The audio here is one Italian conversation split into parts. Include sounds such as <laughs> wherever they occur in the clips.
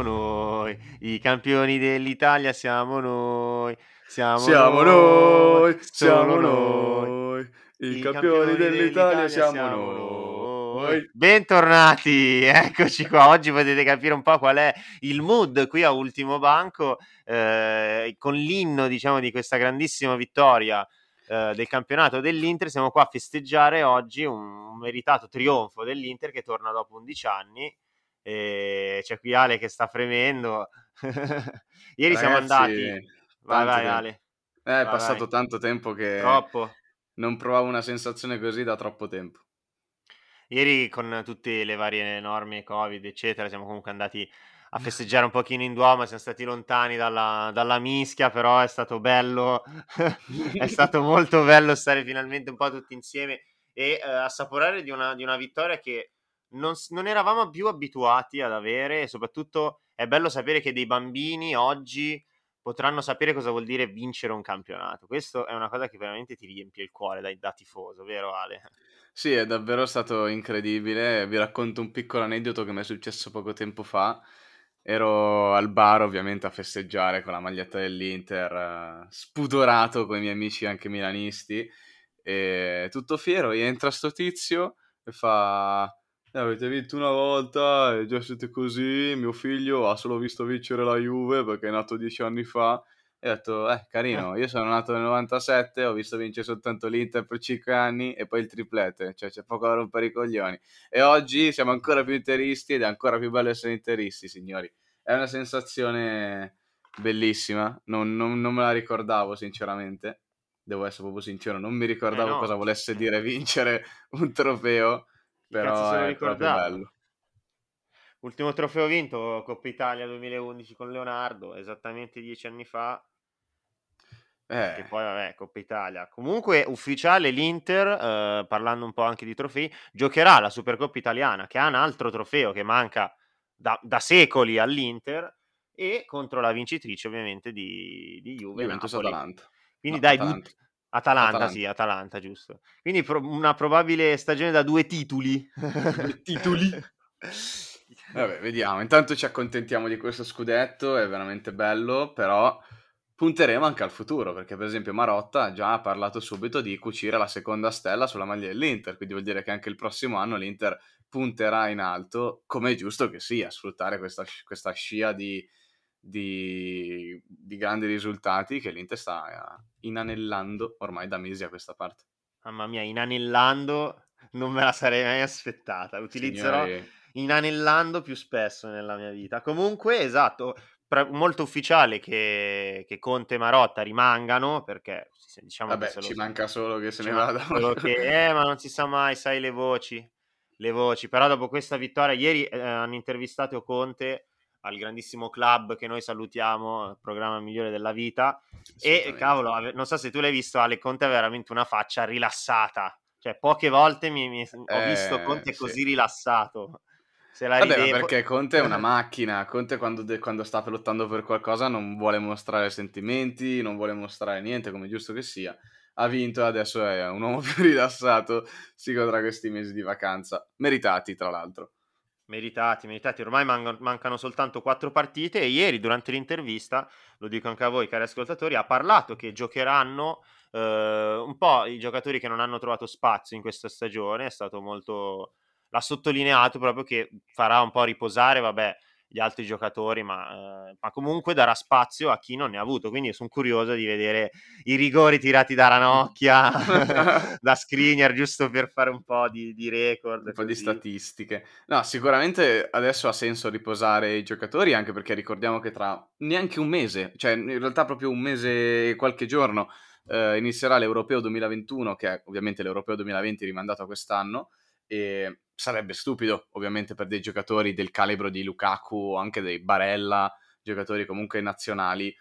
siamo noi, i campioni dell'Italia siamo noi, siamo, siamo noi, noi, siamo noi, i, i campioni dell'Italia siamo noi. Bentornati, <laughs> eccoci qua. Oggi potete capire un po' qual è il mood qui a Ultimo Banco, eh, con l'inno, diciamo, di questa grandissima vittoria eh, del campionato dell'Inter. Siamo qua a festeggiare oggi un meritato trionfo dell'Inter che torna dopo 11 anni. E c'è qui Ale che sta fremendo. <laughs> Ieri Ragazzi, siamo andati. Vai, vai, tempo. Ale. Eh, Vai, è passato vai. tanto tempo che Troppo. non provavo una sensazione così da troppo tempo. Ieri con tutte le varie norme Covid, eccetera, siamo comunque andati a festeggiare un pochino in Duomo, siamo stati lontani dalla, dalla mischia, però è stato bello, <laughs> è stato molto bello stare finalmente un po' tutti insieme e eh, assaporare di una, di una vittoria che non, non eravamo più abituati ad avere e soprattutto è bello sapere che dei bambini oggi potranno sapere cosa vuol dire vincere un campionato. Questo è una cosa che veramente ti riempie il cuore da, da tifoso, vero Ale? Sì, è davvero stato incredibile. Vi racconto un piccolo aneddoto che mi è successo poco tempo fa. Ero al bar ovviamente a festeggiare con la maglietta dell'Inter, spudorato con i miei amici anche milanisti, e tutto fiero, e entra sto tizio e fa... "Eh, avete vinto una volta e già siete così, mio figlio ha solo visto vincere la Juve perché è nato dieci anni fa. E ho detto, eh, carino, io sono nato nel 97, ho visto vincere soltanto l'Inter per 5 anni e poi il triplete, cioè c'è poco da rompere i coglioni. E oggi siamo ancora più interisti ed è ancora più bello essere interisti, signori. È una sensazione bellissima, non, non- non me la ricordavo sinceramente, devo essere proprio sincero, non mi ricordavo Eh no. cosa volesse dire vincere un trofeo, Chi cazzo però se lo bello. Ultimo trofeo vinto, Coppa Italia 2011 con Leonardo, esattamente dieci anni fa, che Eh, poi vabbè, Coppa Italia. Comunque ufficiale l'Inter, eh, parlando un po' anche di trofei, giocherà la Supercoppa italiana, che ha un altro trofeo che manca da, da secoli all'Inter, e contro la vincitrice ovviamente di, di Juve, Juventus. Atalanta. Quindi No, dai, Atalanta. Atalanta, Atalanta. sì, Atalanta, giusto. Quindi pro- una probabile stagione da due titoli. <laughs> Due titoli. Vabbè, <laughs> vediamo. Intanto ci accontentiamo di questo scudetto, è veramente bello, però punteremo anche al futuro, perché per esempio Marotta già ha parlato subito di cucire la seconda stella sulla maglia dell'Inter, quindi vuol dire che anche il prossimo anno l'Inter punterà in alto, come è giusto che sia, sfruttare questa, questa scia di, di- di grandi risultati che l'Inter sta eh, inanellando ormai da mesi a questa parte. Mamma mia, inanellando non me la sarei mai aspettata. Utilizzerò Signori, inanellando più spesso nella mia vita. Comunque, esatto, pre- molto ufficiale che, che Conte e Marotta rimangano perché diciamo che vabbè, se lo ci manca solo che se ci ne vada. che, <laughs> eh, ma non si sa mai, sai le voci, le voci. Però dopo questa vittoria, ieri eh, hanno intervistato Conte al grandissimo club che noi salutiamo, il programma migliore della vita. E cavolo, non so se tu l'hai visto, Ale Conte ha veramente una faccia rilassata. Cioè, poche volte mi, mi- ho visto Eh, Conte sì. così rilassato. Se la Vabbè, ridevo. perché Conte è una <laughs> macchina. Conte quando, de- quando sta lottando per qualcosa non vuole mostrare sentimenti, non vuole mostrare niente, come è giusto che sia. Ha vinto e adesso è un uomo <laughs> più rilassato, si godrà questi mesi di vacanza. Meritati, tra l'altro. Meritati, meritati. Ormai man- mancano soltanto quattro partite e ieri durante l'intervista, lo dico anche a voi cari ascoltatori, ha parlato che giocheranno eh, un po' i giocatori che non hanno trovato spazio in questa stagione, è stato molto... l'ha sottolineato proprio che farà un po' riposare, vabbè, gli altri giocatori, ma, eh, ma comunque darà spazio a chi non ne ha avuto, quindi sono curioso di vedere i rigori tirati da Ranocchia, <laughs> da Skriniar, giusto per fare un po' di, di record. un po' di statistiche. No, sicuramente adesso ha senso riposare i giocatori, anche perché ricordiamo che tra neanche un mese, cioè in realtà proprio un mese e qualche giorno, eh, inizierà l'Europeo 2021, che è ovviamente l'Europeo 2020 rimandato a quest'anno, e sarebbe stupido ovviamente per dei giocatori del calibro di Lukaku anche dei Barella, giocatori comunque nazionali,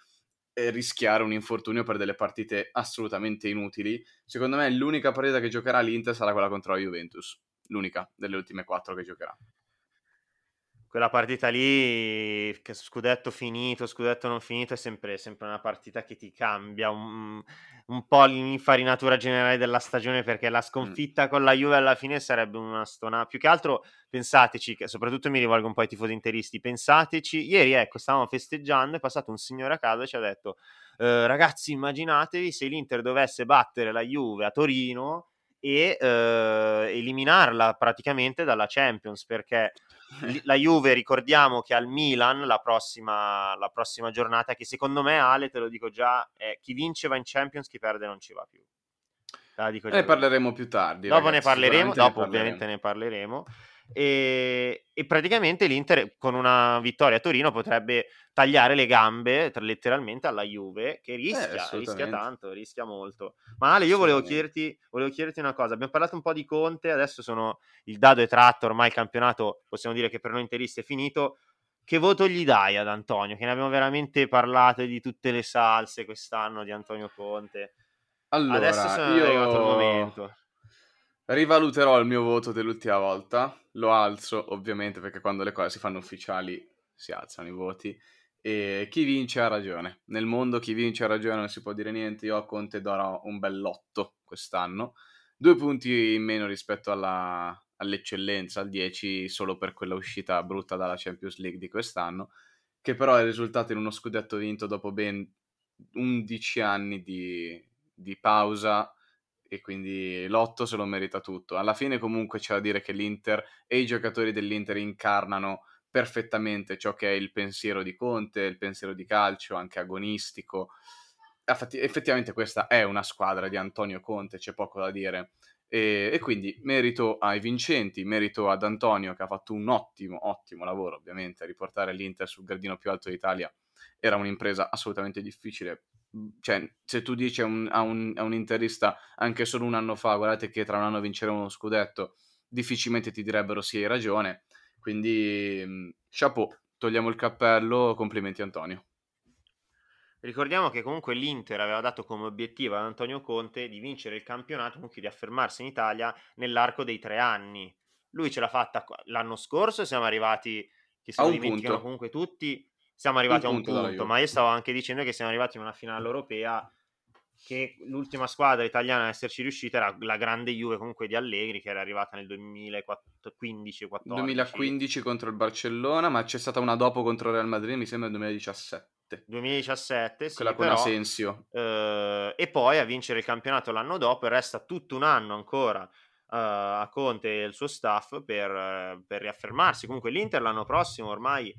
eh, rischiare un infortunio per delle partite assolutamente inutili. Secondo me l'unica partita che giocherà l'Inter sarà quella contro la Juventus, l'unica delle ultime quattro che giocherà. Quella partita lì, che scudetto finito, scudetto non finito, è sempre, sempre una partita che ti cambia un, un po' l'infarinatura generale della stagione perché la sconfitta mm. con la Juve alla fine sarebbe una stona. Più che altro pensateci, che soprattutto mi rivolgo un po' ai tifosi interisti, pensateci, ieri ecco stavamo festeggiando, è passato un signore a casa e ci ha detto eh, ragazzi immaginatevi se l'Inter dovesse battere la Juve a Torino e eh, eliminarla praticamente dalla Champions perché la Juve ricordiamo che al Milan la prossima, la prossima giornata che secondo me Ale te lo dico già è chi vince va in Champions chi perde non ci va più. Ne parleremo più tardi dopo ragazzi, ne parleremo dopo ne parleremo. ovviamente ne parleremo e, e, praticamente l'Inter con una vittoria a Torino potrebbe tagliare le gambe letteralmente alla Juve che rischia, eh, rischia tanto, rischia molto. Ma Ale, io volevo chiederti, volevo chiederti una cosa, abbiamo parlato un po' di Conte, adesso sono il dado è tratto, ormai il campionato possiamo dire che per noi interisti è finito. Che voto gli dai ad Antonio? Che ne abbiamo veramente parlato di tutte le salse quest'anno di Antonio Conte. Allora, adesso sono io... arrivato il momento. Rivaluterò il mio voto dell'ultima volta, lo alzo ovviamente perché quando le cose si fanno ufficiali si alzano i voti. E chi vince ha ragione. Nel mondo chi vince ha ragione, non si può dire niente, io a Conte darò un bell'otto quest'anno, due punti in meno rispetto alla, all'eccellenza, al 10 solo per quella uscita brutta dalla Champions League di quest'anno, che però è risultato in uno scudetto vinto dopo ben 11 anni di, di pausa e quindi l'otto se lo merita tutto. Alla fine comunque c'è da dire che l'Inter e i giocatori dell'Inter incarnano perfettamente ciò che è il pensiero di Conte, il pensiero di calcio, anche agonistico. effettivamente questa è una squadra di Antonio Conte, c'è poco da dire. E, e, quindi merito ai vincenti, merito ad Antonio che ha fatto un ottimo, ottimo lavoro ovviamente riportare l'Inter sul gradino più alto d'Italia. Era un'impresa assolutamente difficile cioè, se tu dici a un, a, un, a un, interista anche solo un anno fa, guardate che tra un anno vinceremo uno scudetto, difficilmente ti direbbero sì, hai ragione. Quindi, mm, chapeau, togliamo il cappello, complimenti Antonio. Ricordiamo che comunque l'Inter aveva dato come obiettivo ad Antonio Conte di vincere il campionato, comunque di affermarsi in Italia nell'arco dei tre anni. Lui ce l'ha fatta l'anno scorso, siamo arrivati, che se lo dimenticano punto. comunque tutti, siamo arrivati un a un punto, punto ma io stavo anche dicendo che siamo arrivati in una finale europea che l'ultima squadra italiana a esserci riuscita era la grande Juve comunque di Allegri che era arrivata nel 2015 14 2015 contro il Barcellona ma c'è stata una dopo contro il Real Madrid mi sembra nel 2017 2017 sì, quella con però, Asensio. eh, e poi a vincere il campionato l'anno dopo e resta tutto un anno ancora uh, a Conte e il suo staff per, per riaffermarsi. Comunque l'Inter l'anno prossimo ormai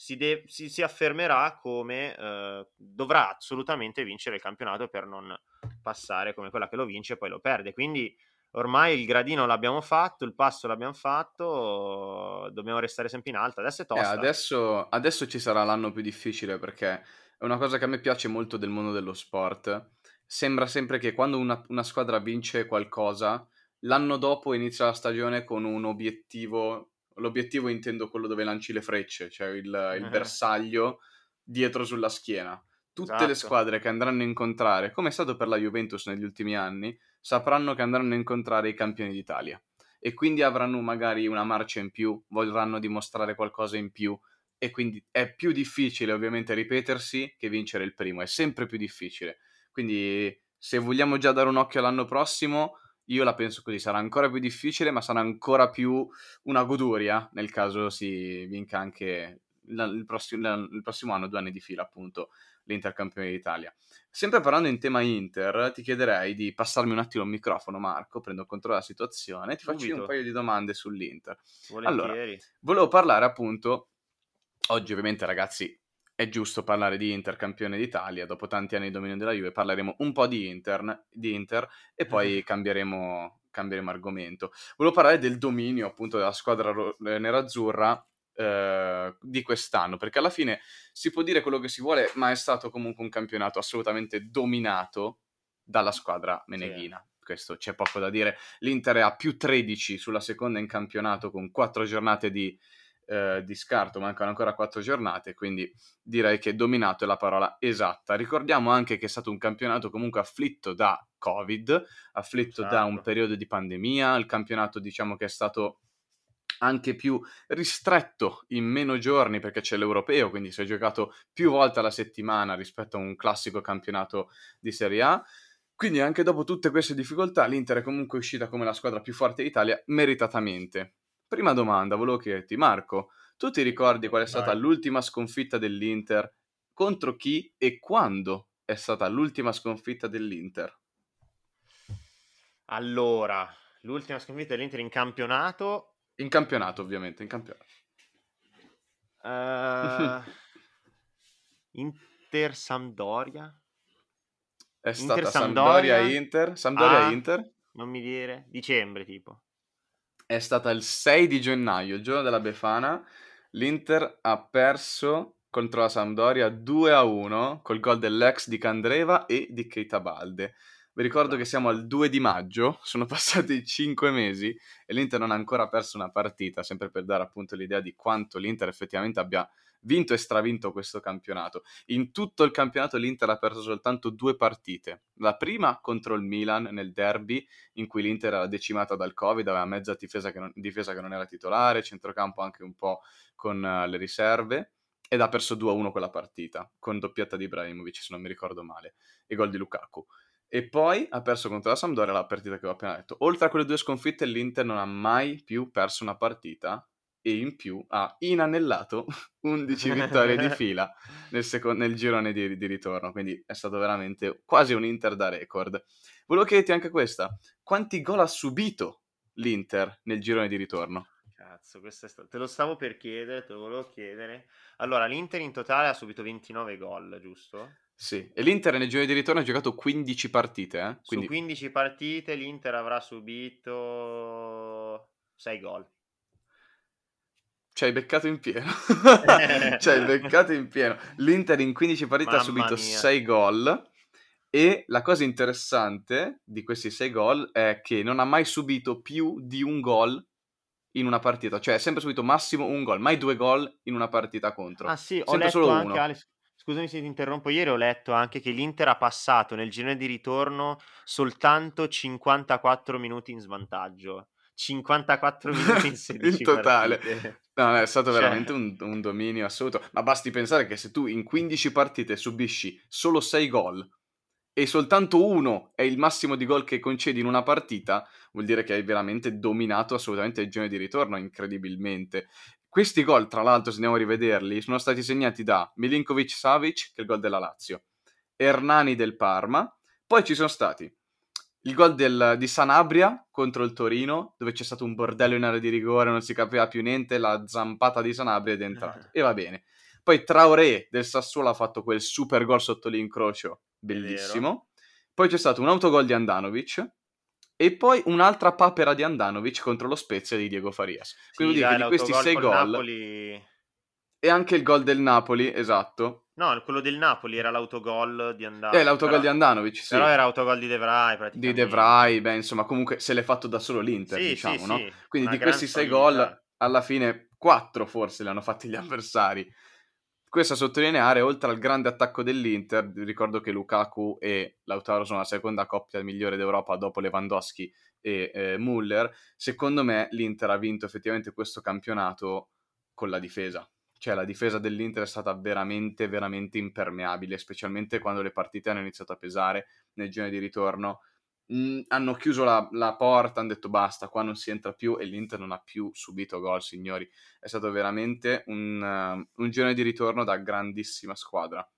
si, de- si, si affermerà come eh, dovrà assolutamente vincere il campionato per non passare come quella che lo vince e poi lo perde. Quindi ormai il gradino l'abbiamo fatto, il passo l'abbiamo fatto, dobbiamo restare sempre in alto. Adesso è eh, tosta. Eh, adesso, adesso, ci sarà l'anno più difficile perché è una cosa che a me piace molto del mondo dello sport. Sembra sempre che quando una, una squadra vince qualcosa, l'anno dopo inizia la stagione con un obiettivo l'obiettivo intendo quello dove lanci le frecce, cioè il, il uh-huh. bersaglio dietro sulla schiena. Tutte esatto. le squadre che andranno a incontrare, come è stato per la Juventus negli ultimi anni, sapranno che andranno a incontrare i campioni d'Italia e quindi avranno magari una marcia in più, vorranno dimostrare qualcosa in più e quindi è più difficile ovviamente ripetersi che vincere il primo, è sempre più difficile. Quindi se vogliamo già dare un occhio all'anno prossimo, io la penso così, sarà ancora più difficile, ma sarà ancora più una goduria nel caso si vinca anche il prossimo, il prossimo anno, due anni di fila, appunto, l'Intercampione d'Italia. Sempre parlando in tema Inter, ti chiederei di passarmi un attimo il microfono, Marco, prendo controllo della situazione e ti faccio un paio di domande sull'Inter. Volentieri. Allora, volevo parlare appunto, oggi ovviamente ragazzi è giusto parlare di Inter campione d'Italia, dopo tanti anni di dominio della Juve parleremo un po' di Inter, di Inter e poi <laughs> cambieremo, cambieremo, argomento. Volevo parlare del dominio appunto della squadra ro- eh, nerazzurra eh, di quest'anno, perché alla fine si può dire quello che si vuole, ma è stato comunque un campionato assolutamente dominato dalla squadra meneghina. Sì. Questo c'è poco da dire. L'Inter è a più 13 sulla seconda in campionato con quattro giornate di eh, di scarto, mancano ancora quattro giornate, quindi direi che dominato è la parola esatta. Ricordiamo anche che è stato un campionato comunque afflitto da Covid, afflitto certo. da un certo. periodo di pandemia, il campionato diciamo che è stato anche più ristretto in meno giorni perché c'è l'europeo, quindi si è giocato più volte alla settimana rispetto a un classico campionato di Serie A Quindi anche dopo tutte queste difficoltà l'Inter è comunque uscita come la squadra più forte d'Italia meritatamente. Prima domanda, volevo chiederti Marco, tu ti ricordi qual è stata Vai. l'ultima sconfitta dell'Inter? Contro chi e quando è stata l'ultima sconfitta dell'Inter? Allora, l'ultima sconfitta dell'Inter in campionato. In campionato, ovviamente, in campionato. eh, Inter Sampdoria. È stata Inter Sampdoria Sampdoria. Inter. Sampdoria Ah. Inter. Non mi dire. Dicembre, tipo. È stata il 6 di gennaio, il giorno della Befana. L'Inter ha perso contro la Sampdoria 2 a 1 col gol dell'ex di Candreva e di Keita Balde. Vi ricordo che siamo al 2 di maggio, <laughs> sono passati 5 mesi e l'Inter non ha ancora perso una partita, sempre per dare appunto l'idea di quanto l'Inter effettivamente abbia vinto e stravinto questo campionato. In tutto il campionato l'Inter ha perso soltanto due partite. La prima contro il Milan nel derby, in cui l'Inter era decimata dal Covid, aveva mezza difesa che non, difesa che non era titolare, centrocampo anche un po' con uh, le riserve, ed ha perso 2-1 quella partita, con doppietta di Ibrahimovic, se non mi ricordo male, e gol di Lukaku. E poi ha perso contro la Sampdoria la partita che ho appena detto. Oltre a quelle due sconfitte, l'Inter non ha mai più perso una partita e in più ha inanellato <laughs> 11 vittorie di <laughs> fila nel, seco- nel girone di, di, ritorno, quindi è stato veramente quasi un Inter da record. Volevo chiederti anche questa, quanti gol ha subito l'Inter nel girone di ritorno? Cazzo, questo è stato... te lo stavo per chiedere, te lo volevo chiedere. Allora, l'Inter in totale ha subito 29 gol, giusto? Sì, e l'Inter nel girone di ritorno ha giocato 15 partite, eh? Quindi... Su 15 partite l'Inter avrà subito 6 gol. Ci hai beccato in pieno. <laughs> Ci hai beccato in pieno. L'Inter in 15 partite Mamma ha subito mia. 6 gol. E la cosa interessante di questi 6 gol è che non ha mai subito più di un gol in una partita. Cioè, ha sempre subito massimo un gol, mai due gol in una partita contro. Ah sì, ho sempre letto solo anche, uno. Ale, scusami se ti interrompo, ieri ho letto anche che l'Inter ha passato nel girone di ritorno soltanto 54 minuti in svantaggio. 54 minuti in 16 <laughs> in totale. partite. No, è stato Cioè- veramente un, un dominio assoluto. Ma basti pensare che se tu in 15 partite subisci solo 6 gol e soltanto uno è il massimo di gol che concedi in una partita, vuol dire che hai veramente dominato assolutamente il girone di ritorno, incredibilmente. Questi gol, tra l'altro, se andiamo a rivederli, sono stati segnati da Milinkovic Savic, che è il gol della Lazio, Hernani del Parma, poi ci sono stati il gol del, di Sanabria contro il Torino, dove c'è stato un bordello in area di rigore, non si capiva più niente, la zampata di Sanabria ed è entrato. e va bene. Poi Traoré del Sassuolo ha fatto quel super gol sotto l'incrocio, bellissimo. Poi c'è stato un autogol di Andanovic e poi un'altra papera di Andanovic contro lo Spezia di Diego Farias. Quindi Sì, dai, di questi sei gol Napoli... e anche il gol del Napoli, esatto. No, quello del Napoli era l'autogol di Andanovic. Eh, l'autogol però, di Andanovic, sì. Però era autogol di De Vrij Di praticamente. De Vrij, beh, insomma, comunque se l'è fatto da solo l'Inter, Sì, diciamo, sì, no? sì, Quindi una di questi sei solidità. gol, alla fine quattro forse li hanno fatti gli avversari. Questo a sottolineare, oltre al grande attacco dell'Inter, ricordo che Lukaku e Lautaro sono la seconda coppia migliore d'Europa dopo Lewandowski e eh, Müller. Secondo me l'Inter ha vinto effettivamente questo campionato con la difesa. Cioè la difesa dell'Inter è stata veramente, veramente impermeabile, specialmente quando le partite hanno iniziato a pesare nel girone di ritorno. Hanno chiuso la, la porta, hanno detto basta, qua non si entra più e l'Inter non ha più subito gol, signori. È stato veramente un, uh, un girone di ritorno da grandissima squadra.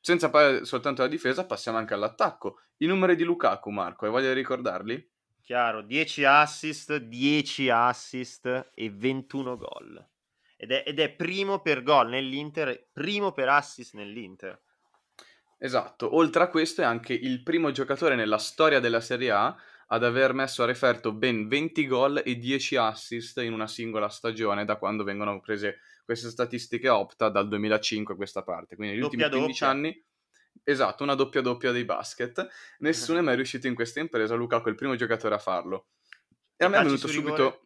Senza parlare soltanto della difesa, passiamo anche all'attacco. I numeri di Lukaku, Marco, hai voglia di ricordarli? Chiaro, 10 assist, 10 assist e 21 gol. Ed è, ed è primo per gol nell'Inter, primo per assist nell'Inter. Esatto, oltre a questo è anche il primo giocatore nella storia della Serie A ad aver messo a referto ben 20 gol e 10 assist in una singola stagione da quando vengono prese queste statistiche Opta dal 2005 a questa parte. Quindi negli Doppia ultimi 15 doppia. anni, esatto, una doppia doppia dei basket. Nessuno è mai riuscito in questa impresa, Lukaku è il primo giocatore a farlo. E a me è venuto su subito... rigore?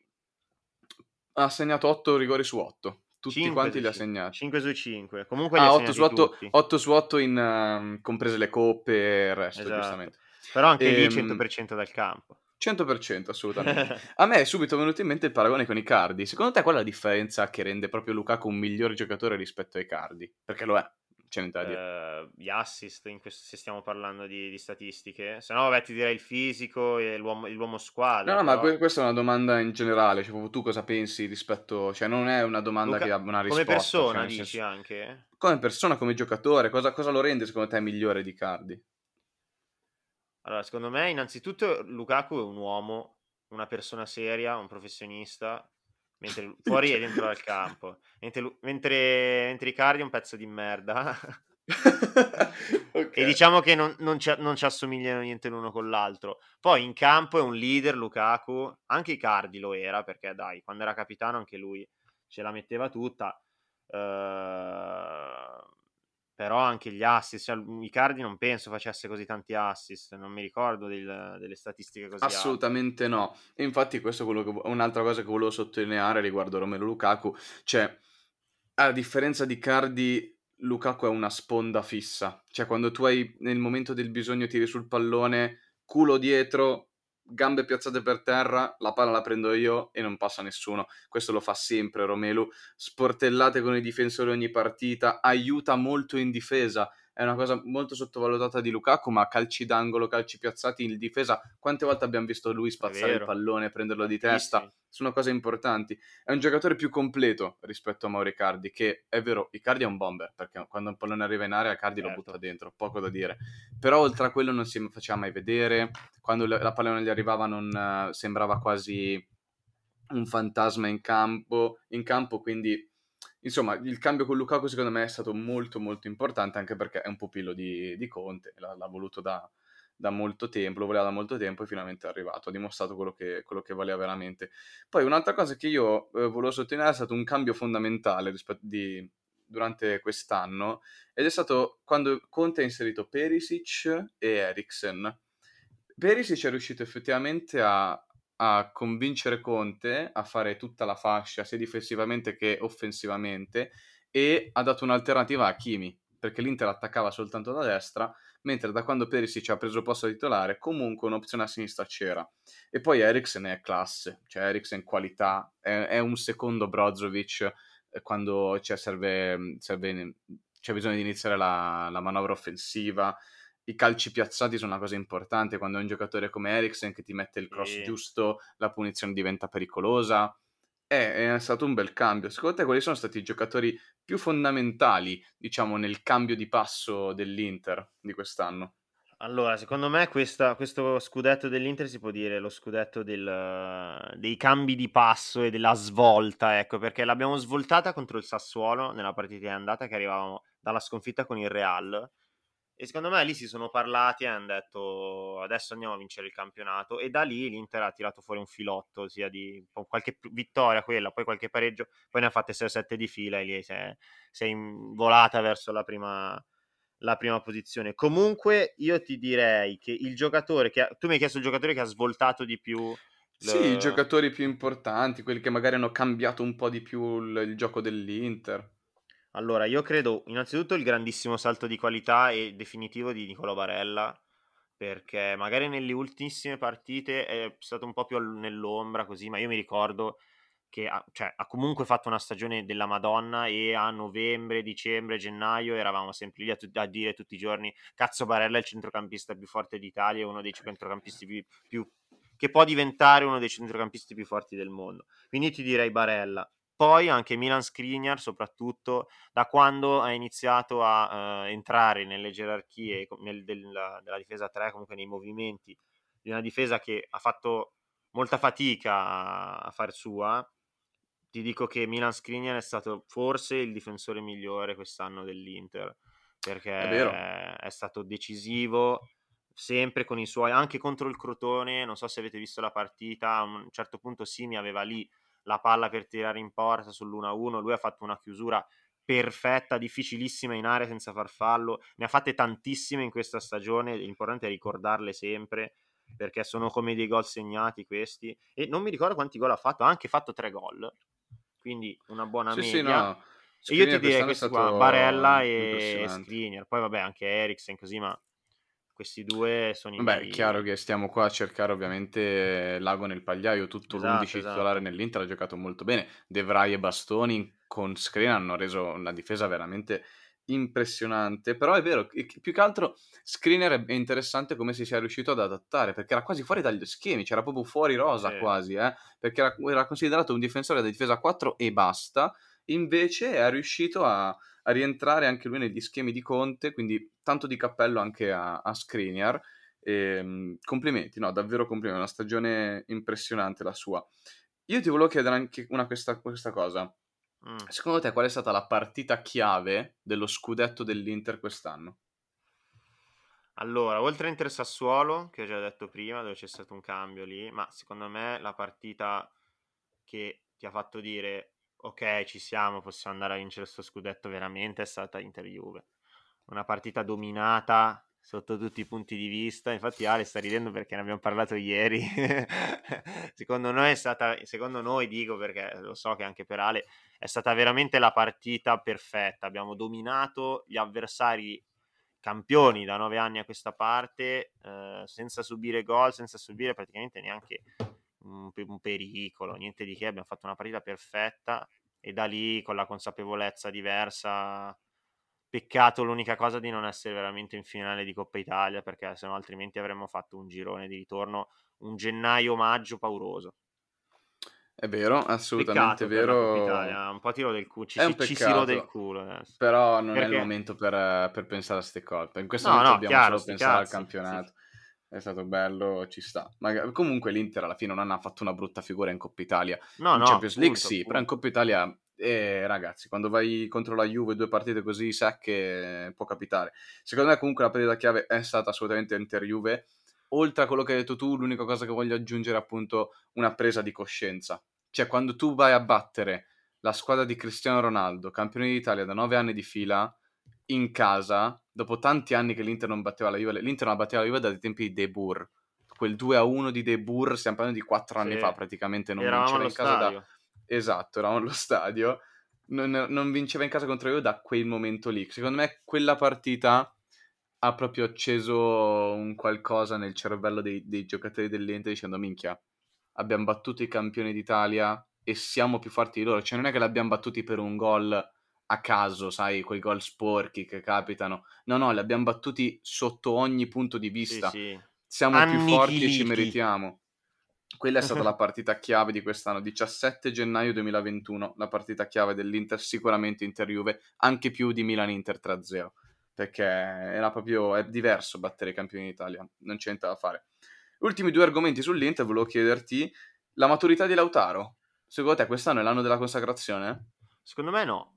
Ha segnato 8 rigori su 8. Tutti Cinque quanti su li ha segnati. 5 su 5. Comunque Ah, ha 8 su 8, tutti. 8 su 8 in, ehm, comprese le coppe e il resto, Esatto. giustamente. Però anche lì Ehm, 100% dal campo. 100% assolutamente. <laughs> A me è subito venuto in mente il paragone con i Cardi. Secondo te qual è la differenza che rende proprio Lukaku un migliore giocatore rispetto ai Cardi? Perché lo è, c'è niente da dire. eh, gli assist, in questo- se stiamo parlando di, di statistiche. Se no, vabbè, ti direi il fisico e l'uomo, l'uomo squadra. No, no, ma però- que- questa è una domanda in generale, cioè proprio tu cosa pensi rispetto, cioè non è una domanda Luca, che abbia una come risposta, persona, cioè dici senso- anche? come persona, come giocatore, cosa, cosa lo rende secondo te migliore di Cardi? Allora, secondo me, innanzitutto, Lukaku è un uomo, una persona seria, un professionista, mentre <laughs> fuori e dentro al campo. Mentre, mentre, mentre Icardi è un pezzo di merda. <laughs> Ok. E diciamo che non, non ci, non ci assomigliano niente l'uno con l'altro. Poi in campo è un leader Lukaku, anche Icardi lo era, perché dai, quando era capitano anche lui ce la metteva tutta. Eh, però anche gli assist, cioè, Icardi non penso facesse così tanti assist, non mi ricordo del- delle statistiche così alte. Assolutamente no. E infatti questo è un'altra cosa che volevo sottolineare riguardo Romelu Lukaku, cioè a differenza di Cardi, Lukaku è una sponda fissa. Cioè quando tu hai nel momento del bisogno tiri sul pallone, culo dietro, gambe piazzate per terra, la palla la prendo io e non passa nessuno. Questo lo fa sempre Romelu. Sportellate con i difensori ogni partita, aiuta molto in difesa. È una cosa molto sottovalutata di Lukaku, ma calci d'angolo, calci piazzati in difesa. Quante volte abbiamo visto lui spazzare il pallone, prenderlo di Tantissimi. testa? Sono cose importanti. È un giocatore più completo rispetto a Mauro Icardi, che è vero, Icardi è un bomber, perché quando un pallone arriva in area, Icardi lo Certo. butta dentro, poco da dire. Però oltre a quello non si faceva mai vedere, quando la non gli arrivava non eh, sembrava quasi un fantasma in campo, in campo, quindi insomma il cambio con Lukaku secondo me è stato molto molto importante anche perché è un pupillo di, di Conte, l'ha, l'ha voluto da, da molto tempo, lo voleva da molto tempo e finalmente è arrivato, ha dimostrato quello che, quello che valeva veramente. Poi un'altra cosa che io eh, volevo sottolineare è stato un cambio fondamentale rispetto di, durante quest'anno ed è stato quando Conte ha inserito Perisic e Eriksen. Perisic è riuscito effettivamente a, a convincere Conte a fare tutta la fascia, sia difensivamente che offensivamente, e ha dato un'alternativa a Kimi, perché l'Inter attaccava soltanto da destra, mentre da quando Perisic ha preso posto titolare, comunque un'opzione a sinistra c'era. E poi Eriksen è classe, cioè Eriksen qualità, è, è un secondo Brozovic eh, quando c'è, serve, serve- c'è bisogno di iniziare la, la manovra offensiva. I calci piazzati sono una cosa importante quando è un giocatore come Eriksen che ti mette il cross Sì. giusto, la punizione diventa pericolosa. È, è stato un bel cambio. Secondo te quali sono stati i giocatori più fondamentali, diciamo, nel cambio di passo dell'Inter di quest'anno? Allora, secondo me questa- questo scudetto dell'Inter si può dire lo scudetto del- dei cambi di passo e della svolta, ecco, perché l'abbiamo svoltata contro il Sassuolo nella partita è andata, che arrivavamo dalla sconfitta con il Real. E secondo me lì si sono parlati e hanno detto adesso andiamo a vincere il campionato. E da lì l'Inter ha tirato fuori un filotto, sia di qualche vittoria quella, poi qualche pareggio, poi ne ha fatte 6-7 di fila e lì si è, si è involata verso la prima, la prima posizione. Comunque io ti direi che il giocatore che ha- tu mi hai chiesto il giocatore che ha svoltato di più Sì, i giocatori più importanti, quelli che magari hanno cambiato un po' di più il, il gioco dell'Inter. Allora, io credo innanzitutto il grandissimo salto di qualità e definitivo di Nicolò Barella, perché magari nelle ultimissime partite è stato un po' più nell'ombra così, ma io mi ricordo che ha, cioè, ha comunque fatto una stagione della Madonna e a novembre, dicembre, gennaio eravamo sempre lì a, tu- a dire tutti i giorni cazzo Barella è il centrocampista più forte d'Italia, uno dei centrocampisti più, più- che può diventare uno dei centrocampisti più forti del mondo. Quindi ti direi Barella. Poi anche Milan Skriniar, soprattutto da quando ha iniziato a eh, entrare nelle gerarchie nel- della, della difesa 3, comunque nei movimenti di una difesa che ha fatto molta fatica a, a far sua, ti dico che Milan Skriniar è stato forse il difensore migliore quest'anno dell'Inter, perché È è stato decisivo sempre con i suoi, anche contro il Crotone, non so se avete visto la partita, a un certo punto Simi aveva lì la palla per tirare in porta sull'1-1, lui ha fatto una chiusura perfetta, difficilissima in area senza far fallo, ne ha fatte tantissime in questa stagione, l'importante è ricordarle sempre perché sono come dei gol segnati questi e non mi ricordo quanti gol ha fatto, ha anche fatto tre gol, quindi una buona Sì, media. sì, no. E io ti direi stato qua, Barella e. Skriniar, poi vabbè anche Eriksen così, ma questi due sono i è miei- chiaro che stiamo qua a cercare ovviamente l'ago nel pagliaio, tutto Esatto, l'11 esatto. titolare nell'Inter ha giocato molto bene, De Vrij e Bastoni con Skriniar hanno reso una difesa veramente impressionante, però è vero, più che altro Screener è interessante come si sia riuscito ad adattare, perché era quasi fuori dagli schemi, c'era proprio fuori rosa sì. quasi, eh? perché era, era, considerato un difensore da difesa 4 e basta, invece è riuscito a, a, rientrare anche lui negli schemi di Conte, quindi tanto di cappello anche a, a Skriniar. E, ehm, complimenti, no, davvero complimenti, una stagione impressionante la sua. Io ti volevo chiedere anche una, questa, questa cosa. Mm. Secondo te qual è stata la partita chiave dello scudetto dell'Inter quest'anno? Allora, oltre a Inter Sassuolo, che ho già detto prima, dove c'è stato un cambio lì, ma secondo me la partita che ti ha fatto dire ok, ci siamo, possiamo andare a vincere questo scudetto veramente è stata Inter-Juve. Una partita dominata sotto tutti i punti di vista. Infatti Ale sta ridendo perché ne abbiamo parlato ieri. <laughs> secondo noi è stata, secondo noi dico perché lo so che anche per Ale è stata veramente la partita perfetta. Abbiamo dominato gli avversari campioni da nove anni a questa parte eh, senza subire gol, senza subire praticamente neanche un, un pericolo, niente di che. Abbiamo fatto una partita perfetta e da lì con la consapevolezza diversa Peccato l'unica cosa di non essere veramente in finale di Coppa Italia, perché se no altrimenti avremmo fatto un girone di ritorno, un gennaio-maggio pauroso. È vero, assolutamente vero. Italia, un po' tiro del culo, ci, si, ci si rode il culo adesso. Però non perché? è il momento per, per, pensare a queste colpe. In questo no, momento no, dobbiamo chiaro, solo pensare cazzi, al campionato. Sì. È stato bello, ci sta. Ma comunque l'Inter alla fine non ha fatto una brutta figura in Coppa Italia. No, in no, Champions League punto, sì, punto. però in Coppa Italia e ragazzi, quando vai contro la Juve due partite così secche può capitare. Secondo me comunque la partita chiave è stata assolutamente Inter-Juve. Oltre a quello che hai detto tu, l'unica cosa che voglio aggiungere è appunto una presa di coscienza. Cioè quando tu vai a battere la squadra di Cristiano Ronaldo, campione d'Italia da nove anni di fila, in casa, dopo tanti anni che l'Inter non batteva la Juve, l'Inter non batteva la Juve dai tempi di De Boer. Quel 2-1 di De Boer, stiamo parlando di quattro anni sì. fa praticamente, non vinceva in casa da esatto, eravamo allo stadio, non, non, vinceva in casa contro io da quel momento lì. Secondo me quella partita ha proprio acceso un qualcosa nel cervello dei, dei giocatori dell'Ente dicendo minchia, abbiamo battuto i campioni d'Italia e siamo più forti di loro. Cioè non è che l'abbiamo battuti per un gol a caso, sai, quei gol sporchi che capitano. No, no, li abbiamo battuti sotto ogni punto di vista. Sì, sì. Siamo Annichiliti. più forti e ci meritiamo. Quella è stata la <laughs> partita chiave di quest'anno, 17 gennaio 2021, la partita chiave dell'Inter, sicuramente Inter-Juve, anche più di Milan-Inter 3-0, perché era proprio, è diverso battere i campioni d'Italia, non c'è niente da fare. Ultimi due argomenti sull'Inter, volevo chiederti la maturità di Lautaro. Secondo te quest'anno è l'anno della consacrazione? Secondo me no.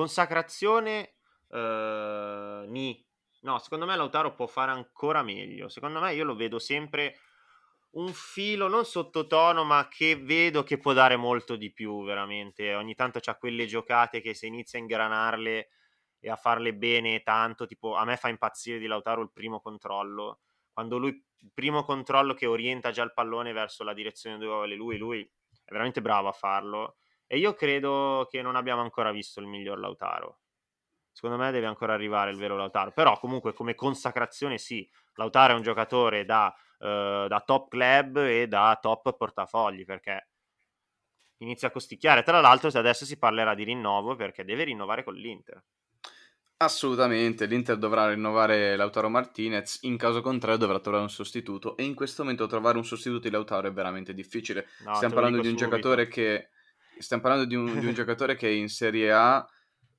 Consacrazione, uh, ni. No, secondo me Lautaro può fare ancora meglio. Secondo me io lo vedo sempre un filo non sottotono, ma che vedo che può dare molto di più, veramente. Ogni tanto c'ha quelle giocate che se inizia a ingranarle e a farle bene tanto, tipo a me fa impazzire di Lautaro il primo controllo. Quando lui, il primo controllo che orienta già il pallone verso la direzione dove vuole lui, lui è veramente bravo a farlo. E io credo che non abbiamo ancora visto il miglior Lautaro. Secondo me deve ancora arrivare il vero Lautaro. Però comunque come consacrazione sì, Lautaro è un giocatore da eh, da top club e da top portafogli perché inizia a costicchiare. Tra l'altro adesso si parlerà di rinnovo perché deve rinnovare con l'Inter. Assolutamente, l'Inter dovrà rinnovare Lautaro Martinez, in caso contrario dovrà trovare un sostituto e in questo momento trovare un sostituto di Lautaro è veramente difficile. No, stiamo parlando di un subito. giocatore che stiamo parlando di un, di un <laughs> giocatore che in Serie A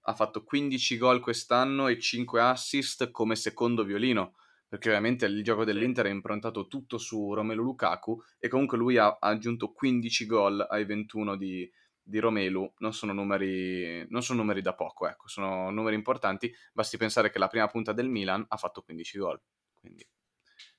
ha fatto 15 gol quest'anno e 5 assist come secondo violino perché ovviamente il gioco dell'Inter è improntato tutto su Romelu Lukaku e comunque lui ha, aggiunto 15 gol ai 21 di, di Romelu, non sono, numeri, non sono numeri da poco, ecco, sono numeri importanti, basti pensare che la prima punta del Milan ha fatto 15 gol, quindi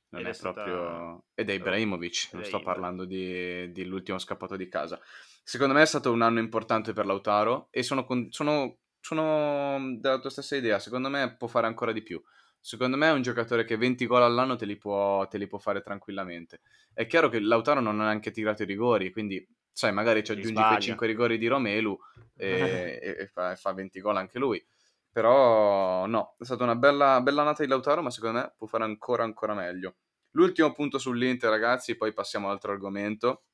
non ed è, è stata... proprio... ed è Ibrahimovic, non sto parlando di, di, l'ultimo scappato di casa. Secondo me è stato un anno importante per Lautaro e sono, sono, sono della tua stessa idea, secondo me può fare ancora di più Secondo me è un giocatore che 20 gol all'anno te li, può, te li può fare tranquillamente. È chiaro che Lautaro non ha neanche tirato i rigori, quindi sai, magari ci aggiungi quei 5 rigori di Romelu e, <laughs> e, e, fa, fa, 20 gol anche lui. Però no, è stata una bella, bella nata di Lautaro, ma secondo me può fare ancora ancora meglio. L'ultimo punto sull'Inter, ragazzi, poi passiamo all'altro argomento.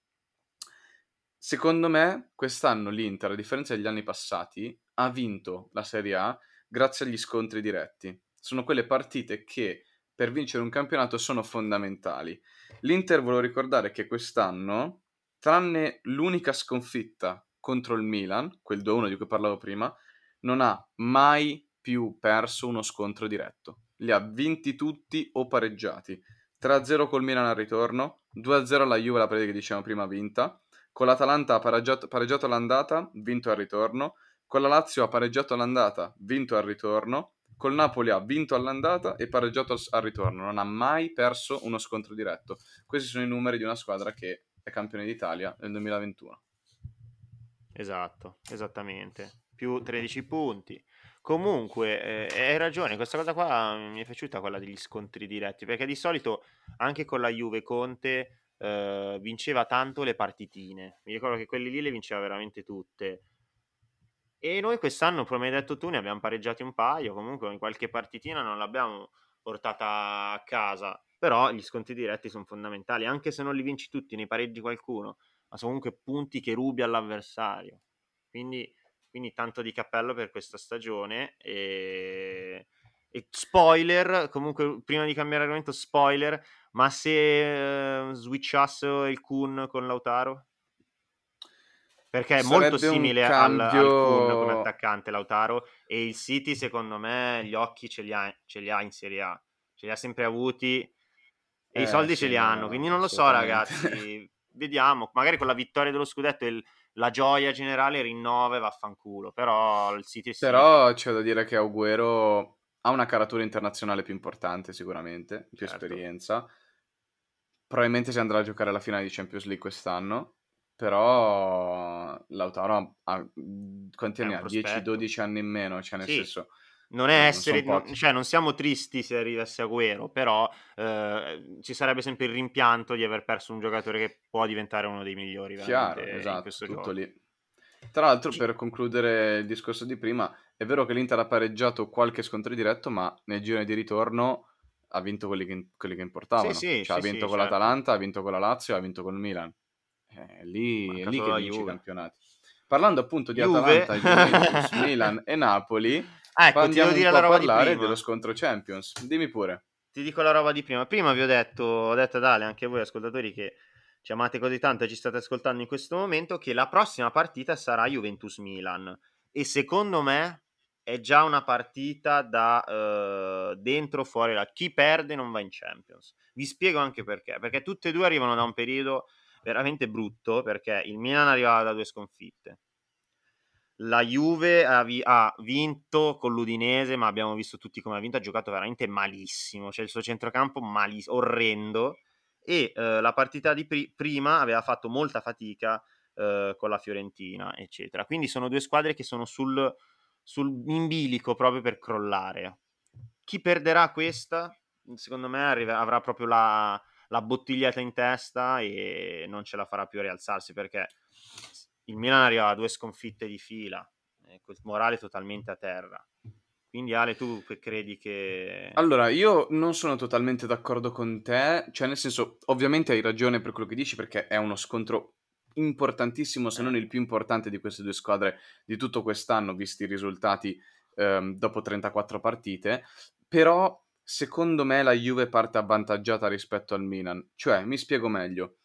Secondo me, quest'anno l'Inter, a differenza degli anni passati, ha vinto la Serie A grazie agli scontri diretti. Sono quelle partite che per vincere un campionato sono fondamentali. L'Inter, volevo ricordare che quest'anno, tranne l'unica sconfitta contro il Milan, quel 2-1 di cui parlavo prima, non ha mai più perso uno scontro diretto. Li ha vinti tutti o pareggiati. 3-0 col Milan al ritorno, 2-0 alla Juve, la partita che dicevamo prima vinta, con l'Atalanta ha pareggiato, pareggiato all'andata, vinto al ritorno, con la Lazio ha pareggiato all'andata, vinto al ritorno, col Napoli ha vinto all'andata e pareggiato al ritorno, non ha mai perso uno scontro diretto. Questi sono i numeri di una squadra che è campione d'Italia nel 2021. Esatto, esattamente. Più 13 punti. Comunque, eh, hai ragione, questa cosa qua mi è piaciuta, quella degli scontri diretti, perché di solito anche con la Juve Conte eh, vinceva tanto le partitine. Mi ricordo che quelli lì le vinceva veramente tutte. E noi quest'anno, come hai detto tu, ne abbiamo pareggiati un paio, comunque in qualche partitina non l'abbiamo portata a casa, però gli sconti diretti sono fondamentali, anche se non li vinci tutti, ne pareggi qualcuno, ma sono comunque punti che rubi all'avversario. Quindi, quindi tanto di cappello per questa stagione e... e spoiler, comunque prima di cambiare argomento, spoiler, ma se uh, switchassero il Kun con Lautaro? Perché è Sarebbe molto simile cambio... al, al Kun come attaccante. Lautaro e il City secondo me gli occhi ce li ha, ce li ha in Serie A, ce li ha sempre avuti e eh, i soldi sì, ce li hanno, no, quindi non lo so ragazzi, vediamo, magari con la vittoria dello scudetto il, la gioia generale rinnova e vaffanculo, però il City sì. Però c'è da dire che Aguero ha una caratura internazionale più importante sicuramente, più certo. esperienza, probabilmente si andrà a giocare alla finale di Champions League quest'anno però Lautaro ha, quanti anni ha? 10-12 anni in meno, cioè nel sì. senso... Non è essere, non, cioè non siamo tristi se arrivasse Agüero, però eh, ci sarebbe sempre il rimpianto di aver perso un giocatore che può diventare uno dei migliori. Chiaro, esatto, tutto gioco. lì. Tra l'altro, per concludere il discorso di prima, è vero che l'Inter ha pareggiato qualche scontro diretto, ma nel giro di ritorno ha vinto quelli che, quelli che importavano. Sì, sì, cioè, sì, ha vinto con certo. l'Atalanta, ha vinto con la Lazio, ha vinto con il Milan. Eh, lì, è lì che vinci i campionati. Parlando appunto di Juve. Atalanta, <laughs> Milan e Napoli, ecco, ti devo dire la roba parlare dello scontro Champions. Dimmi pure. Ti dico la roba di prima. Prima vi ho detto, ho detto ad Ale, anche voi ascoltatori che ci amate così tanto e ci state ascoltando in questo momento, che la prossima partita sarà Juventus-Milan. E secondo me è già una partita da uh, dentro fuori. La... Chi perde non va in Champions. Vi spiego anche perché. Perché tutte e due arrivano da un periodo veramente brutto perché il Milan arrivava da due sconfitte. La Juve ha, vi- ha, vinto con l'Udinese, ma abbiamo visto tutti come ha vinto, ha giocato veramente malissimo, cioè il suo centrocampo malis- orrendo e eh, la partita di pri- prima aveva fatto molta fatica eh, con la Fiorentina, eccetera. Quindi sono due squadre che sono sul, sul in bilico proprio per crollare. Chi perderà questa? Secondo me arriva- avrà proprio la, la bottigliata in testa e non ce la farà più a rialzarsi perché il Milan arriva a due sconfitte di fila, il morale totalmente a terra. Quindi Ale, tu credi che... Allora, io non sono totalmente d'accordo con te, cioè nel senso, ovviamente hai ragione per quello che dici perché è uno scontro importantissimo, se non il più importante di queste due squadre di tutto quest'anno, visti i risultati ehm, dopo 34 partite, però secondo me la Juve parte avvantaggiata rispetto al Milan. Cioè, mi spiego meglio.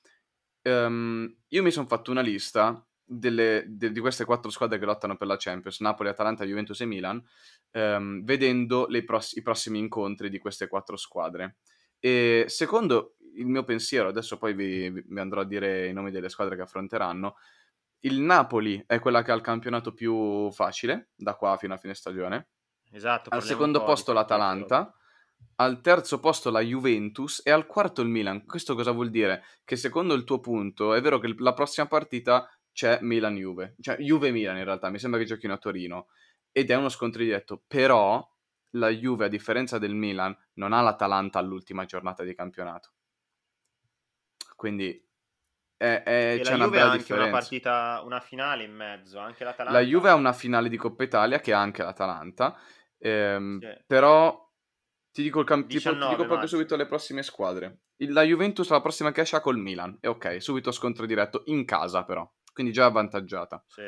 Um, io mi sono fatto una lista delle, de, di queste quattro squadre che lottano per la Champions, Napoli, Atalanta, Juventus e Milan, um, vedendo pross- i prossimi incontri di queste quattro squadre. E secondo il mio pensiero, adesso poi vi, vi andrò a dire i nomi delle squadre che affronteranno, il Napoli è quella che ha il campionato più facile da qua fino a fine stagione. Esatto. Al secondo posto l'Atalanta al terzo posto la Juventus e al quarto il Milan. Questo cosa vuol dire? Che secondo il tuo punto è vero che la prossima partita c'è Milan-Juve, cioè Juve-Milan in realtà, mi sembra che giochino a Torino ed è uno scontro diretto, però la Juve a differenza del Milan non ha l'Atalanta all'ultima giornata di campionato. Quindi è, è, c'è una bella ha anche differenza. una partita, una finale in mezzo, anche l'Atalanta. La Juve ha una finale di Coppa Italia che ha anche l'Atalanta, ehm, sì. però ti dico, il camp- 19, tipo, ti dico proprio subito le prossime squadre. La Juventus la prossima che esce col Milan. E ok, subito scontro diretto in casa però. Quindi già avvantaggiata. Sì.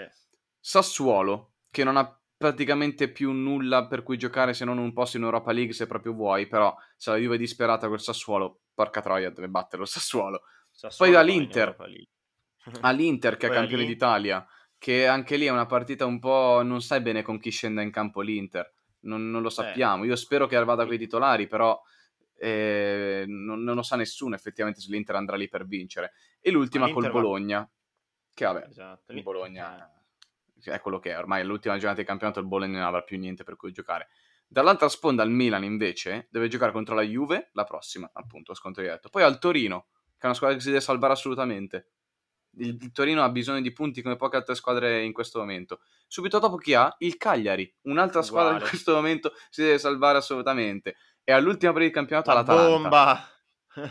Sassuolo, che non ha praticamente più nulla per cui giocare se non un posto in Europa League se proprio vuoi, però se la Juve è disperata col Sassuolo, porca troia, deve battere lo Sassuolo. Sassuolo Poi dall'Inter, all'Inter che è campione d'Italia, che anche lì è una partita un po'... non sai bene con chi scenda in campo l'Inter, non, non lo sappiamo. Io spero che vada con i titolari, però eh, non, non, lo sa nessuno effettivamente se l'Inter andrà lì per vincere. E l'ultima col Bologna. Che vabbè, esatto. il Bologna eh. è quello che è, ormai è l'ultima giornata di campionato, il Bologna non avrà più niente per cui giocare. Dall'altra sponda il Milan invece deve giocare contro la Juve la prossima, appunto, scontro diretto. Poi al Torino, che è una squadra che si deve salvare assolutamente. Il, il, Torino ha bisogno di punti come poche altre squadre in questo momento. Subito dopo chi ha? Il Cagliari, un'altra squadra Uguale. in questo momento si deve salvare assolutamente. E all'ultima partita di campionato la l'Atalanta. Bomba!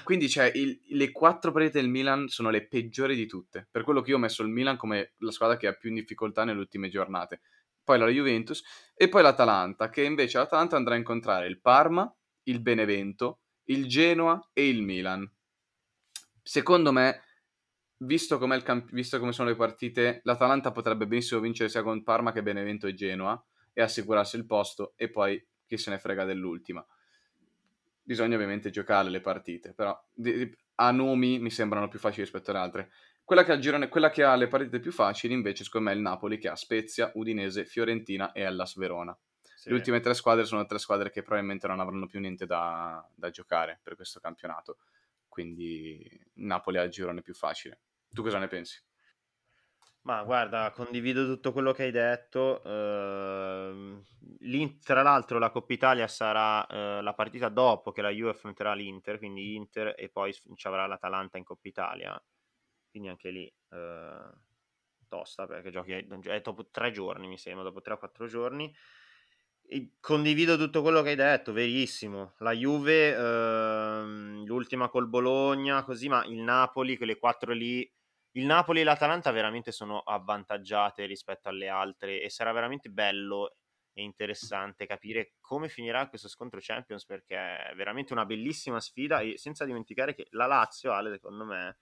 Quindi cioè, il, le quattro partite del Milan sono le peggiori di tutte. Per quello che io ho messo il Milan come la squadra che ha più in difficoltà nelle ultime giornate. Poi la Juventus e poi l'Atalanta, che invece l'Atalanta andrà a incontrare il Parma, il Benevento, il Genoa e il Milan. Secondo me, visto, camp- visto come sono le partite, l'Atalanta potrebbe benissimo vincere sia con Parma che Benevento e Genoa e assicurarsi il posto e poi chi se ne frega dell'ultima bisogna ovviamente giocare le partite, però di, a nomi mi sembrano più facili rispetto alle altre. Quella che, girone, quella che, ha le partite più facili invece secondo me è il Napoli che ha Spezia, Udinese, Fiorentina e Hellas Verona. Sì. Le ultime tre squadre sono tre squadre che probabilmente non avranno più niente da, da giocare per questo campionato, quindi Napoli ha il girone più facile. Tu cosa ne pensi? Ma guarda, condivido tutto quello che hai detto. Uh, tra l'altro la Coppa Italia sarà uh, la partita dopo che la Juve affronterà l'Inter, quindi Inter e poi ci avrà l'Atalanta in Coppa Italia. Quindi anche lì uh, tosta perché giochi è dopo tre giorni, mi sembra, dopo tre o quattro giorni. E condivido tutto quello che hai detto, verissimo. La Juve, ehm, l'ultima col Bologna, così, ma il Napoli, quelle quattro lì il Napoli e l'Atalanta veramente sono avvantaggiate rispetto alle altre e sarà veramente bello e interessante capire come finirà questo scontro Champions perché è veramente una bellissima sfida e senza dimenticare che la Lazio, Ale, secondo me,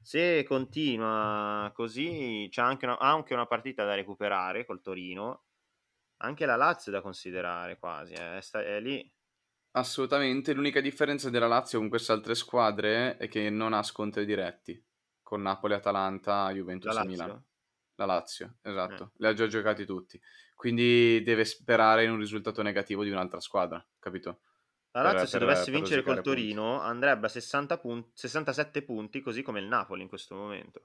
se continua così, anche una, anche una partita da recuperare col Torino, anche la Lazio è da considerare quasi, eh, è, è lì. Assolutamente, l'unica differenza della Lazio con queste altre squadre è che non ha scontri diretti con Napoli, Atalanta, Juventus e Milan. La Lazio, esatto, eh. li ha già giocati tutti. Quindi deve sperare in un risultato negativo di un'altra squadra, capito? La Lazio per, se per, dovesse per vincere col Torino punti. andrebbe a 60 punti, 67 punti, così come il Napoli in questo momento.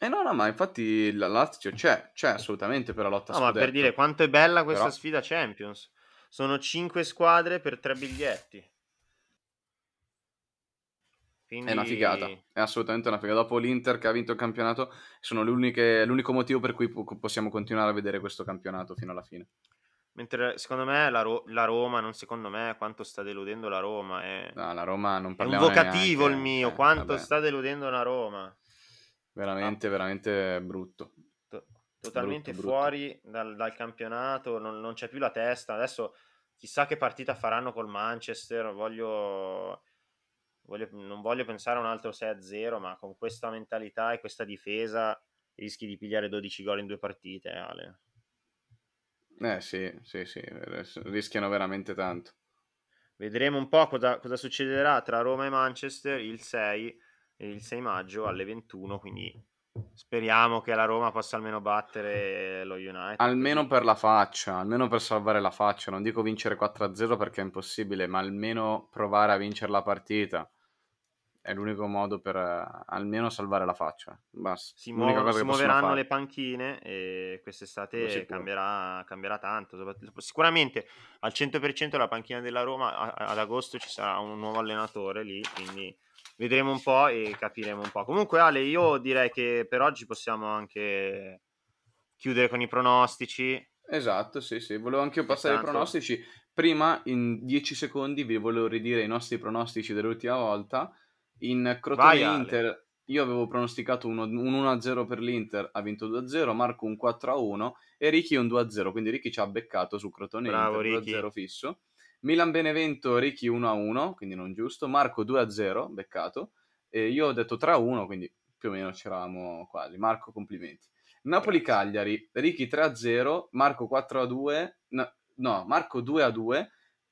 Eh no, no, ma infatti la Lazio c'è, c'è assolutamente per la lotta No, ma per dire quanto è bella questa Però... sfida Champions. Sono 5 squadre per 3 biglietti. Quindi... È una figata, è assolutamente una figata. Dopo l'Inter che ha vinto il campionato, sono l'unico motivo per cui possiamo continuare a vedere questo campionato fino alla fine. Mentre secondo me la, Ro- la, Roma, non secondo me, quanto sta deludendo la Roma. È, no, la Roma non è un vocativo neanche. il mio, eh, quanto vabbè. sta deludendo la Roma. Veramente, ah. veramente brutto. To- totalmente brutto, fuori brutto. Dal, dal, campionato, non, non c'è più la testa. Adesso chissà che partita faranno col Manchester, voglio voglio, non voglio pensare a un altro 6-0, ma con questa mentalità e questa difesa rischi di pigliare 12 gol in due partite, Ale. Eh sì, sì, sì, rischiano veramente tanto. Vedremo un po' cosa, cosa succederà tra Roma e Manchester il 6, il 6 maggio alle 21, quindi speriamo che la Roma possa almeno battere lo United. Almeno per la faccia, almeno per salvare la faccia. Non dico vincere 4-0 perché è impossibile, ma almeno provare a vincere la partita è l'unico modo per uh, almeno salvare la faccia. Basta. Si, muovono, si muoveranno le panchine e quest'estate cambierà, cambierà, tanto. Sicuramente al 100% la panchina della Roma ad agosto ci sarà un nuovo allenatore lì, quindi vedremo un po' e capiremo un po'. Comunque Ale, io direi che per oggi possiamo anche chiudere con i pronostici. Esatto, sì, sì. Volevo anche io passare tanto... i pronostici. Prima, in 10 secondi, vi volevo ridire i nostri pronostici dell'ultima volta in Crotone Vai, Inter io avevo pronosticato un 1-0 per l'Inter, ha vinto 2-0, Marco un 4-1 e Ricky un 2-0, quindi Ricky ci ha beccato su Crotone Bravo, Inter 2-0 fisso. Milan Benevento, Ricky 1-1, quindi non giusto, Marco 2-0, beccato, e io ho detto 3-1, quindi più o meno c'eravamo quasi. Marco, complimenti. Napoli-Cagliari, Ricky 3-0, Marco 4-2, no, no, Marco 2-2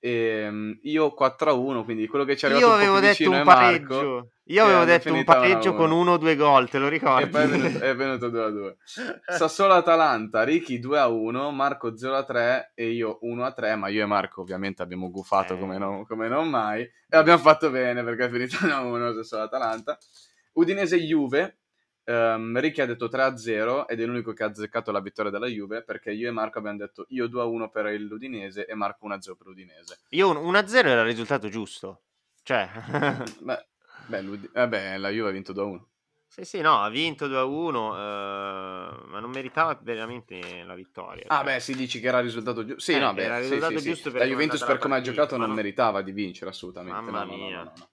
e ehm, io 4-1, quindi quello che ci è arrivato Io un po' avevo detto un è Marco. pareggio. Io avevo detto un finita pareggio 1-1. con uno o due gol, te lo E ricordi? poi è venuto, è venuto 2 a 2. Sassuolo Atalanta, Ricky 2 a 1, Marco 0 a 3 e io 1 a 3. Ma io e Marco ovviamente abbiamo gufato Eh. come, non, come non mai. E abbiamo fatto bene perché è finito 1 a 1 Sassuolo Atalanta. Udinese Juve. Ehm, Ricky ha detto 3 a 0 ed è l'unico che ha azzeccato la vittoria della Juve perché io e Marco abbiamo detto io 2 a 1 per l'Udinese e Marco 1 a 0 per l'Udinese. Io un 1-0 era il risultato giusto. Cioè, <laughs> Beh, beh, eh beh, la Juve ha vinto 2 a 1. sì, sì, no, ha vinto 2-1, eh, ma non meritava veramente la vittoria. Ah, cioè. beh, si dici che era il risultato giusto. Sì, Eh, no, beh, era il sì, risultato sì, sì. giusto per La come è Juventus, per la come ha giocato, non non- meritava di vincere assolutamente. Mamma no, mia. no, no, no.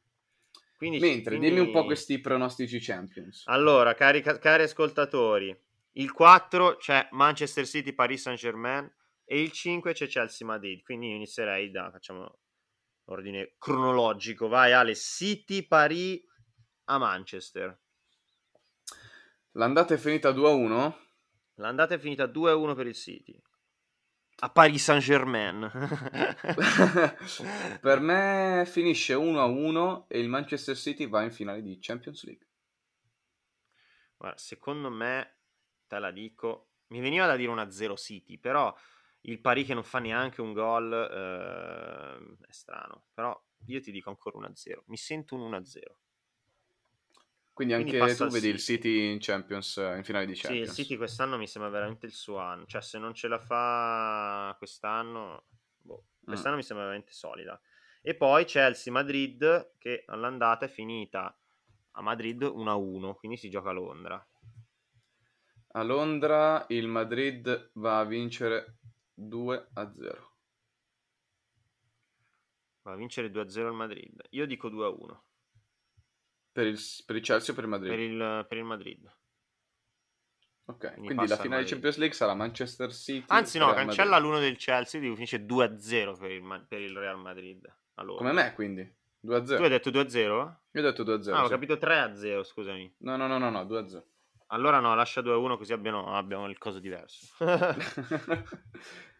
Quindi, Mentre, quindi- dimmi un po' questi pronostici Champions. Allora, cari, cari ascoltatori, il 4 c'è Manchester City, Paris Saint Germain e il 5 c'è Chelsea Madrid. Quindi io inizierei da, facciamo ordine cronologico. Vai Ale, City, Paris a Manchester. L'andata è finita 2 a 1. L'andata è finita 2-1 per il City. A Paris Saint Germain. <laughs> per me finisce 1 a 1 e il Manchester City va in finale di Champions League. Guarda, secondo me, te la dico, mi veniva da dire una 0 City, però il Paris che non fa neanche un gol eh, è strano. Però io ti dico ancora 1-0. Mi sento un 1-0. Quindi Quindi anche passa tu vedi il City. City in Champions, eh, in finale di Sì, il Champions. City quest'anno mi sembra veramente il suo anno. Cioè, se non ce la fa quest'anno, boh, quest'anno mi sembra veramente solida. E poi Chelsea-Madrid, che all'andata è finita a Madrid 1-1, quindi si gioca a Londra. A Londra il Madrid va a vincere 2 a 0. Va a vincere 2-0 il Madrid. Io dico 2-1 Per il, per il Chelsea o per il Madrid? per il, per il Madrid. Ok, Quindi quindi, la al finale di. Champions League sarà Manchester City. Anzi, no, Real cancella Madrid. l'uno del Chelsea, dico finisce 2-0 per il, per il Real Madrid. Allora. Come me, quindi. 2 a 0. Tu hai detto 2-0? Io ho detto 2 a 0. Ah, ho capito 3-0, scusami. No, no, no, no, no, 2 a 0. Allora no, lascia 2-1 così abbiamo, abbiamo il coso diverso. <laughs>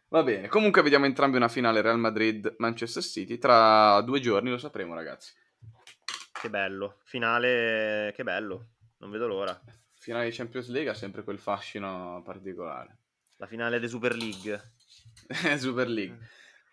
Va bene, comunque vediamo entrambi una finale Real Madrid-Manchester City. Tra due giorni lo sapremo, ragazzi. Che bello. Finale, che bello. Non vedo l'ora. Finale di Champions League ha sempre quel fascino particolare. La finale di Super League. <laughs> Super League.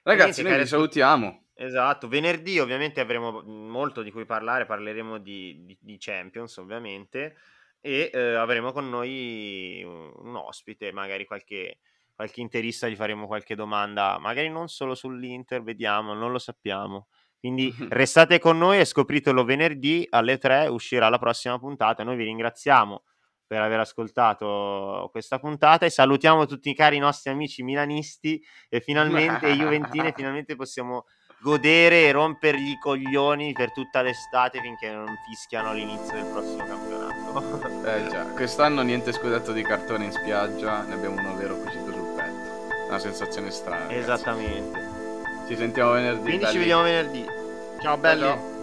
Ragazzi, Niente, noi cari vi salutiamo. Esatto, venerdì ovviamente avremo molto di cui parlare, parleremo di, di- di Champions ovviamente e eh, avremo con noi un, un ospite, magari qualche, qualche interista, gli faremo qualche domanda, magari non solo sull'Inter, vediamo, non lo sappiamo. Quindi restate con noi e scopritelo venerdì alle 3 uscirà la prossima puntata. Noi vi ringraziamo per aver ascoltato questa puntata e salutiamo tutti i cari nostri amici milanisti e finalmente Juventini <laughs> finalmente possiamo godere e rompergli i coglioni per tutta l'estate finché non fischiano all'inizio del prossimo campionato. <laughs> Eh già, quest'anno niente scudetto di cartone in spiaggia, ne abbiamo uno vero cucito sul petto. Una sensazione strana. ragazzi. Ci sentiamo venerdì. Quindi ci belli. vediamo venerdì. Ciao belli. ciao.